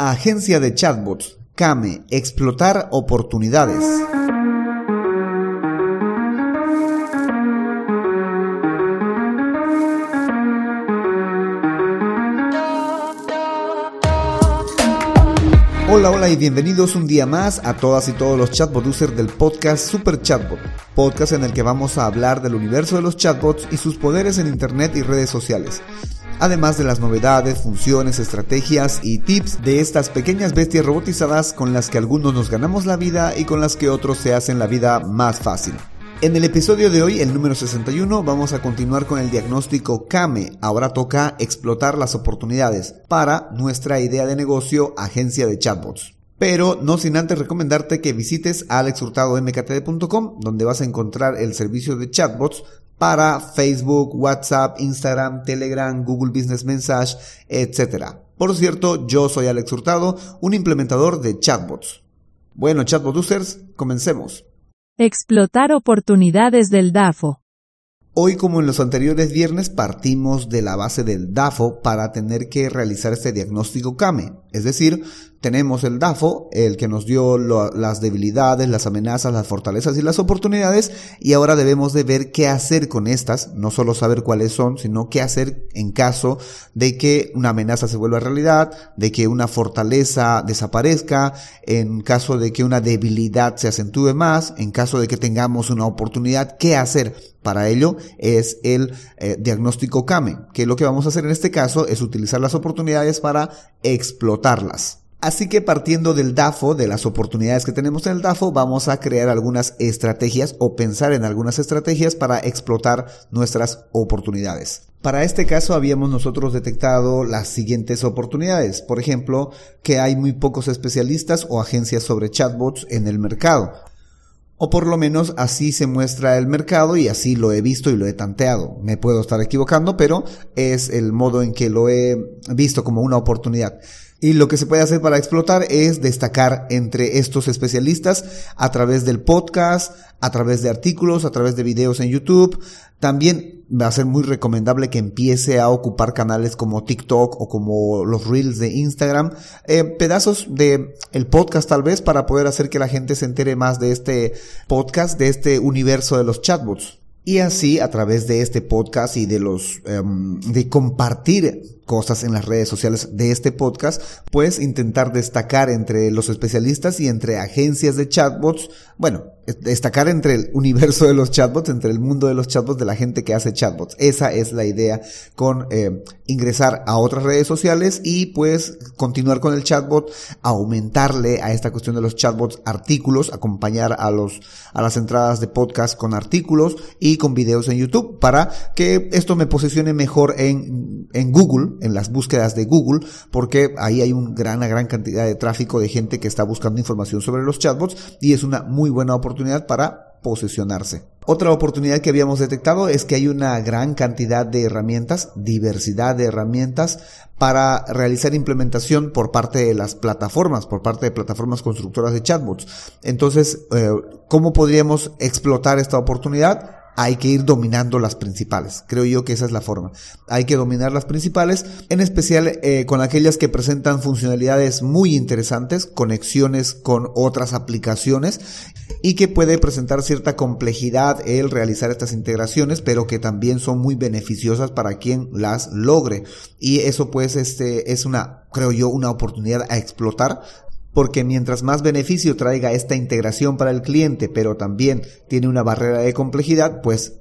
Agencia de Chatbots, Kame, explotar oportunidades. Hola, hola y bienvenidos un día más a todas y todos los chatbot users del podcast Super Chatbot, podcast en el que vamos a hablar del universo de los chatbots y sus poderes en Internet y redes sociales además de las novedades, funciones, estrategias y tips de estas pequeñas bestias robotizadas con las que algunos nos ganamos la vida y con las que otros se hacen la vida más fácil. En el episodio de hoy, el número 61, vamos a continuar con el diagnóstico Kame. Ahora toca explotar las oportunidades para nuestra idea de negocio, agencia de chatbots. Pero no sin antes recomendarte que visites alexhurtadomktd.com, donde vas a encontrar el servicio de chatbots para Facebook, WhatsApp, Instagram, Telegram, Google Business Message, etc. Por cierto, yo soy Alex Hurtado, un implementador de chatbots. Bueno, chatbot users, comencemos. Explotar oportunidades del DAFO. Hoy, como en los anteriores viernes, partimos de la base del DAFO para tener que realizar este diagnóstico CAME. Es decir, tenemos el DAFO, el que nos dio las debilidades, las amenazas, las fortalezas y las oportunidades, y ahora debemos de ver qué hacer con estas, no solo saber cuáles son, sino qué hacer en caso de que una amenaza se vuelva realidad, de que una fortaleza desaparezca, en caso de que una debilidad se acentúe más, en caso de que tengamos una oportunidad, qué hacer. Para ello es el eh, diagnóstico CAME, que lo que vamos a hacer en este caso es utilizar las oportunidades para explotarlas. Así que partiendo del DAFO, de las oportunidades que tenemos en el DAFO, vamos a crear algunas estrategias o pensar en algunas estrategias para explotar nuestras oportunidades. Para este caso habíamos nosotros detectado las siguientes oportunidades. Por ejemplo, que hay muy pocos especialistas o agencias sobre chatbots en el mercado. O por lo menos así se muestra el mercado y así lo he visto y lo he tanteado. Me puedo estar equivocando, pero es el modo en que lo he visto como una oportunidad. Y lo que se puede hacer para explotar es destacar entre estos especialistas a través del podcast, a través de artículos, a través de videos en YouTube. También va a ser muy recomendable que empiece a ocupar canales como TikTok o como los Reels de Instagram, eh, pedazos de el podcast tal vez para poder hacer que la gente se entere más de este podcast, de este universo de los chatbots. Y así, a través de este podcast y de los, em, de compartir cosas en las redes sociales de este podcast, pues intentar destacar entre los especialistas y entre agencias de chatbots, bueno, destacar entre el universo de los chatbots, entre el mundo de los chatbots, de la gente que hace chatbots. Esa es la idea con eh, ingresar a otras redes sociales y pues continuar con el chatbot, aumentarle a esta cuestión de los chatbots artículos, acompañar a los a las entradas de podcast con artículos y con videos en YouTube para que esto me posicione mejor en, en Google, en las búsquedas de Google, porque ahí hay una gran, gran cantidad de tráfico de gente que está buscando información sobre los chatbots y es una muy buena oportunidad para posicionarse. Otra oportunidad que habíamos detectado es que hay una gran cantidad de herramientas, diversidad de herramientas para realizar implementación por parte de las plataformas, por parte de plataformas constructoras de chatbots. Entonces, eh, ¿cómo podríamos explotar esta oportunidad? Hay que ir dominando las principales. Creo yo que esa es la forma. Hay que dominar las principales, en especial eh, con aquellas que presentan funcionalidades muy interesantes, conexiones con otras aplicaciones y que puede presentar cierta complejidad el realizar estas integraciones, pero que también son muy beneficiosas para quien las logre. Y eso pues este es una, creo yo, una oportunidad a explotar porque mientras más beneficio traiga esta integración para el cliente, pero también tiene una barrera de complejidad, pues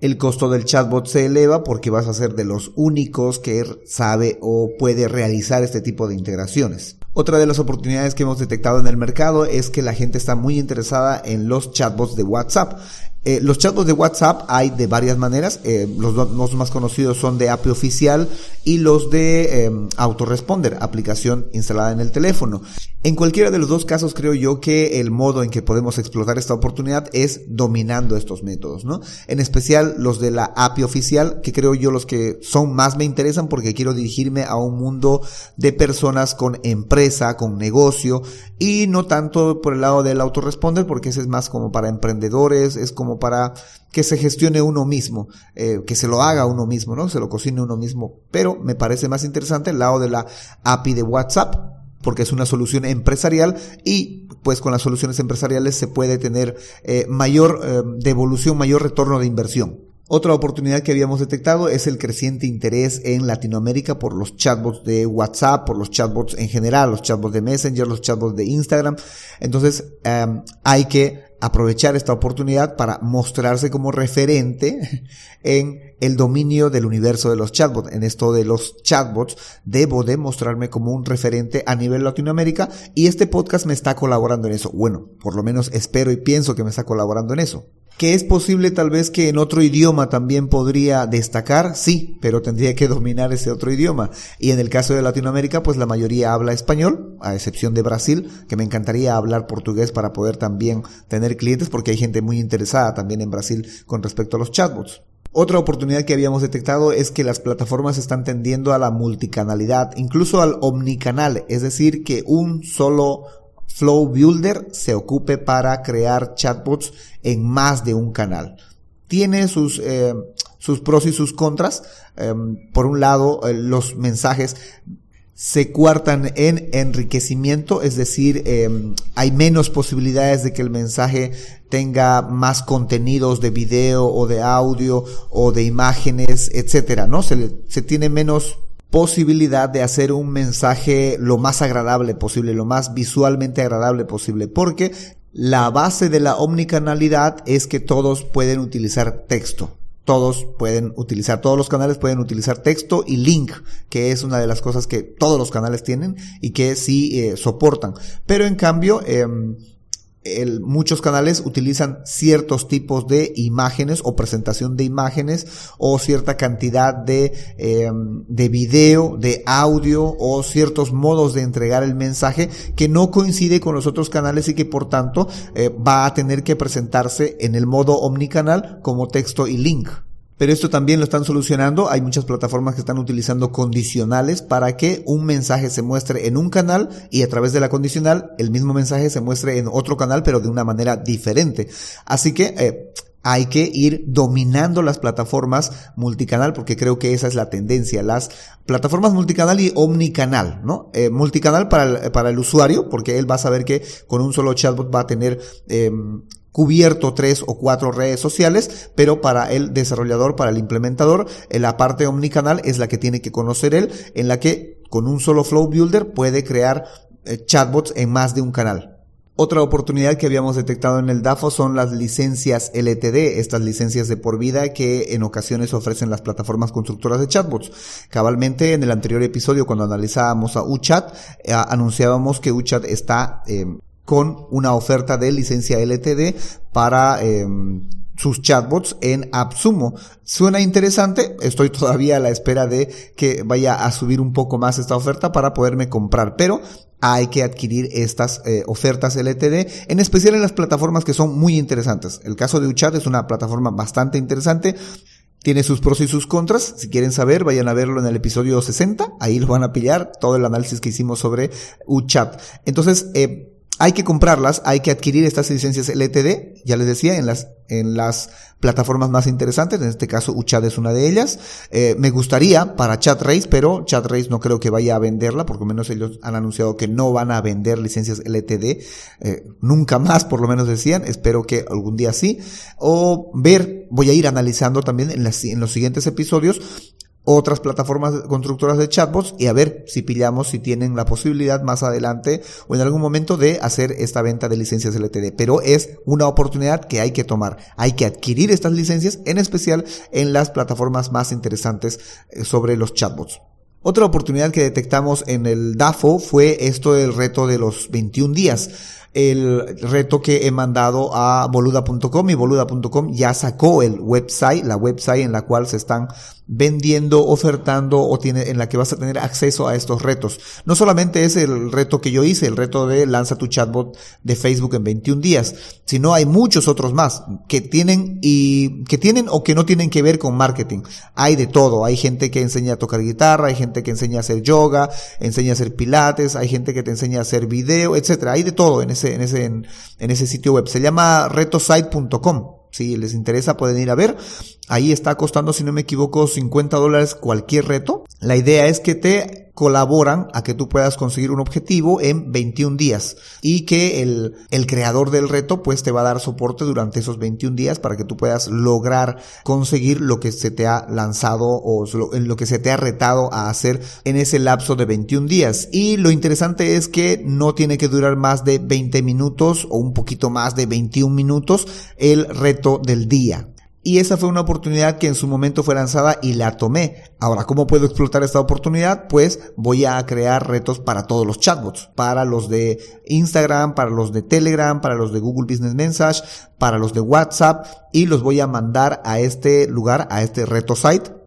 el costo del chatbot se eleva porque vas a ser de los únicos que sabe o puede realizar este tipo de integraciones. Otra de las oportunidades que hemos detectado en el mercado es que la gente está muy interesada en los chatbots de WhatsApp. Eh, los chatbots de WhatsApp hay de varias maneras. Eh, los, más conocidos son de API oficial y los de eh, Autoresponder, aplicación instalada en el teléfono. En cualquiera de los dos casos creo yo que el modo en que podemos explotar esta oportunidad es dominando estos métodos, ¿no? En especial los de la API oficial, que creo yo los que son más me interesan porque quiero dirigirme a un mundo de personas con empresa, con negocio y no tanto por el lado del autoresponder porque ese es más como para emprendedores, es como para que se gestione uno mismo, eh, que se lo haga uno mismo, ¿no? Se lo cocine uno mismo. Pero me parece más interesante el lado de la API de WhatsApp, porque es una solución empresarial y pues con las soluciones empresariales se puede tener eh, mayor eh, devolución, mayor retorno de inversión. Otra oportunidad que habíamos detectado es el creciente interés en Latinoamérica por los chatbots de WhatsApp, por los chatbots en general, los chatbots de Messenger, los chatbots de Instagram. Entonces hay que aprovechar esta oportunidad para mostrarse como referente en el dominio del universo de los chatbots. En esto de los chatbots debo demostrarme como un referente a nivel Latinoamérica y este podcast me está colaborando en eso. Bueno, por lo menos espero y pienso que me está colaborando en eso. ¿Que es posible tal vez que en otro idioma también podría destacar? Sí, pero tendría que dominar ese otro idioma. Y en el caso de Latinoamérica, pues la mayoría habla español, a excepción de Brasil, que me encantaría hablar portugués para poder también tener clientes, porque hay gente muy interesada también en Brasil con respecto a los chatbots. Otra oportunidad que habíamos detectado es que las plataformas están tendiendo a la multicanalidad, incluso al omnicanal, es decir, que un solo Flow Builder se ocupe para crear chatbots en más de un canal. Tiene sus, eh, sus pros y sus contras. Em, por un lado, eh, los mensajes se cuartan en enriquecimiento, es decir, em, hay menos posibilidades de que el mensaje tenga más contenidos de video o de audio o de imágenes, etcétera, ¿no? Se, se tiene menos posibilidad de hacer un mensaje lo más agradable posible, lo más visualmente agradable posible, porque la base de la omnicanalidad es que todos pueden utilizar texto. Todos pueden utilizar, todos los canales pueden utilizar texto y link, que es una de las cosas que todos los canales tienen y que sí eh, soportan. Pero en cambio, eh, muchos canales utilizan ciertos tipos de imágenes o presentación de imágenes o cierta cantidad de, em, de video, de audio o ciertos modos de entregar el mensaje que no coincide con los otros canales y que por tanto eh, va a tener que presentarse en el modo omnicanal como texto y link. Pero esto también lo están solucionando. Hay muchas plataformas que están utilizando condicionales para que un mensaje se muestre en un canal y a través de la condicional el mismo mensaje se muestre en otro canal, pero de una manera diferente. Así que eh, hay que ir dominando las plataformas multicanal porque creo que esa es la tendencia, las plataformas multicanal y omnicanal, ¿no? Eh, multicanal para el, para el usuario porque él va a saber que con un solo chatbot va a tener eh, cubierto tres o cuatro redes sociales, pero para el desarrollador, para el implementador, la parte omnicanal es la que tiene que conocer él, en la que con un solo Flow Builder puede crear eh, chatbots en más de un canal. Otra oportunidad que habíamos detectado en el DAFO son las licencias LTD, estas licencias de por vida que en ocasiones ofrecen las plataformas constructoras de chatbots. Cabalmente en el anterior episodio cuando analizábamos a UChat, eh, anunciábamos que UChat está eh, con una oferta de licencia LTD para em, sus chatbots en AppSumo. Suena interesante, estoy todavía a la espera de que vaya a subir un poco más esta oferta para poderme comprar, pero hay que adquirir estas eh, ofertas LTD, en especial en las plataformas que son muy interesantes. El caso de UChat es una plataforma bastante interesante. Tiene sus pros y sus contras. Si quieren saber, vayan a verlo en el episodio 60. Ahí lo van a pillar todo el análisis que hicimos sobre UChat. Entonces, eh, hay que comprarlas, hay que adquirir estas licencias LTD, ya les decía, en las, en las plataformas más interesantes, en este caso Uchad es una de ellas. Eh, me gustaría para ChatRace, pero ChatRace no creo que vaya a venderla, por lo menos ellos han anunciado que no van a vender licencias LTD, eh, nunca más por lo menos decían, espero que algún día sí. O ver, voy a ir analizando también en, las, en los siguientes episodios otras plataformas constructoras de chatbots y a ver si pillamos si tienen la posibilidad más adelante o en algún momento de hacer esta venta de licencias LTD. Pero es una oportunidad que hay que tomar. Hay que adquirir estas licencias, en especial en las plataformas más interesantes eh, sobre los chatbots. Otra oportunidad que detectamos en el DAFO fue esto del reto de los 21 días el reto que he mandado a boluda.com y boluda.com ya sacó el website, la website en la cual se están vendiendo, ofertando o tiene, en la que vas a tener acceso a estos retos. No solamente es el reto que yo hice, el reto de lanza tu chatbot de Facebook en 21 días, sino hay muchos otros más que tienen y que tienen o que no tienen que ver con marketing. Hay de todo. Hay gente que enseña a tocar guitarra, hay gente que enseña a hacer yoga, enseña a hacer pilates, hay gente que te enseña a hacer video, etcétera. Hay de todo en en ese, en ese sitio web. Se llama retosite.com. Si les interesa pueden ir a ver. Ahí está costando, si no me equivoco, 50 dólares cualquier reto. La idea es que te colaboran a que tú puedas conseguir un objetivo en 21 días y que el, el creador del reto pues te va a dar soporte durante esos 21 días para que tú puedas lograr conseguir lo que se te ha lanzado o lo que se te ha retado a hacer en ese lapso de 21 días. Y lo interesante es que no tiene que durar más de 20 minutos o un poquito más de 21 minutos el reto del día. Y esa fue una oportunidad que en su momento fue lanzada y la tomé. Ahora, ¿cómo puedo explotar esta oportunidad? Pues voy a crear retos para todos los chatbots, para los de Instagram, para los de Telegram, para los de Google Business Message, para los de WhatsApp y los voy a mandar a este lugar, a este reto site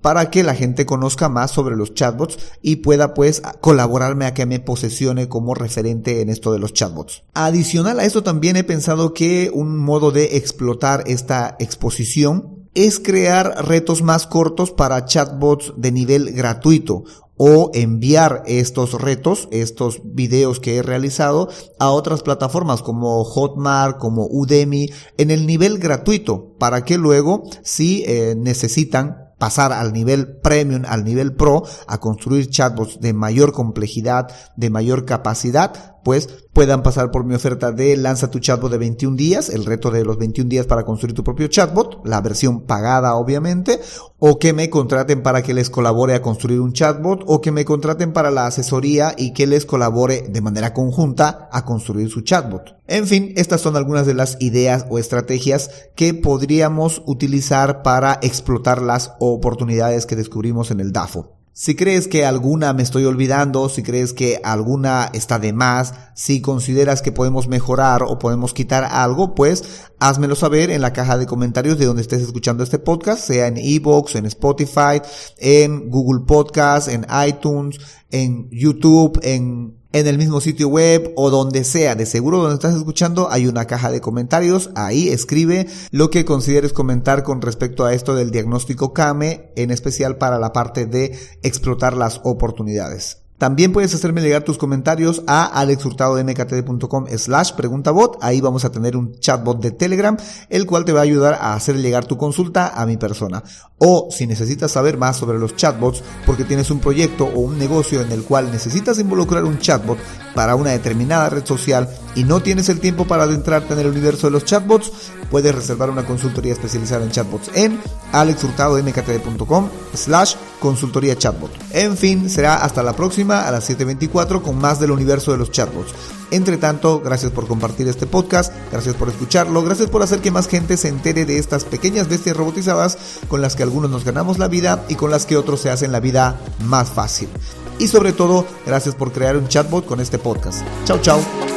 para que la gente conozca más sobre los chatbots y pueda pues colaborarme a que me posesione como referente en esto de los chatbots. Adicional a esto también he pensado que un modo de explotar esta exposición es crear retos más cortos para chatbots de nivel gratuito o enviar estos retos, estos videos que he realizado a otras plataformas como Hotmart, como Udemy, en el nivel gratuito, para que luego, si eh, necesitan pasar al nivel premium, al nivel pro, a construir chatbots de mayor complejidad, de mayor capacidad, pues puedan pasar por mi oferta de lanza tu chatbot de 21 días, el reto de los 21 días para construir tu propio chatbot, la versión pagada obviamente, o que me contraten para que les colabore a construir un chatbot, o que me contraten para la asesoría y que les colabore de manera conjunta a construir su chatbot. En fin, estas son algunas de las ideas o estrategias que podríamos utilizar para explotar las oportunidades que descubrimos en el DAFO. Si crees que alguna me estoy olvidando, si crees que alguna está de más, si consideras que podemos mejorar o podemos quitar algo, pues házmelo saber en la caja de comentarios de donde estés escuchando este podcast, sea en Evox, en Spotify, en Google Podcast, en iTunes, en YouTube, en en el mismo sitio web o donde sea, de seguro donde estás escuchando hay una caja de comentarios, ahí escribe lo que consideres comentar con respecto a esto del diagnóstico CAME, en especial para la parte de explotar las oportunidades. También puedes hacerme llegar tus comentarios a alexhurtadodmktd.com slash preguntabot. Ahí vamos a tener un chatbot de Telegram, el cual te va a ayudar a hacer llegar tu consulta a mi persona. O si necesitas saber más sobre los chatbots porque tienes un proyecto o un negocio en el cual necesitas involucrar un chatbot para una determinada red social y no tienes el tiempo para adentrarte en el universo de los chatbots, puedes reservar una consultoría especializada en chatbots en alexhurtadodmktd.com slash consultoría chatbot. En fin, será hasta la próxima a las 7.24 con más del universo de los chatbots. Entre tanto, gracias por compartir este podcast, gracias por escucharlo, gracias por hacer que más gente se entere de estas pequeñas bestias robotizadas con las que algunos nos ganamos la vida y con las que otros se hacen la vida más fácil. Y sobre todo, gracias por crear un chatbot con este podcast. Chao, chao.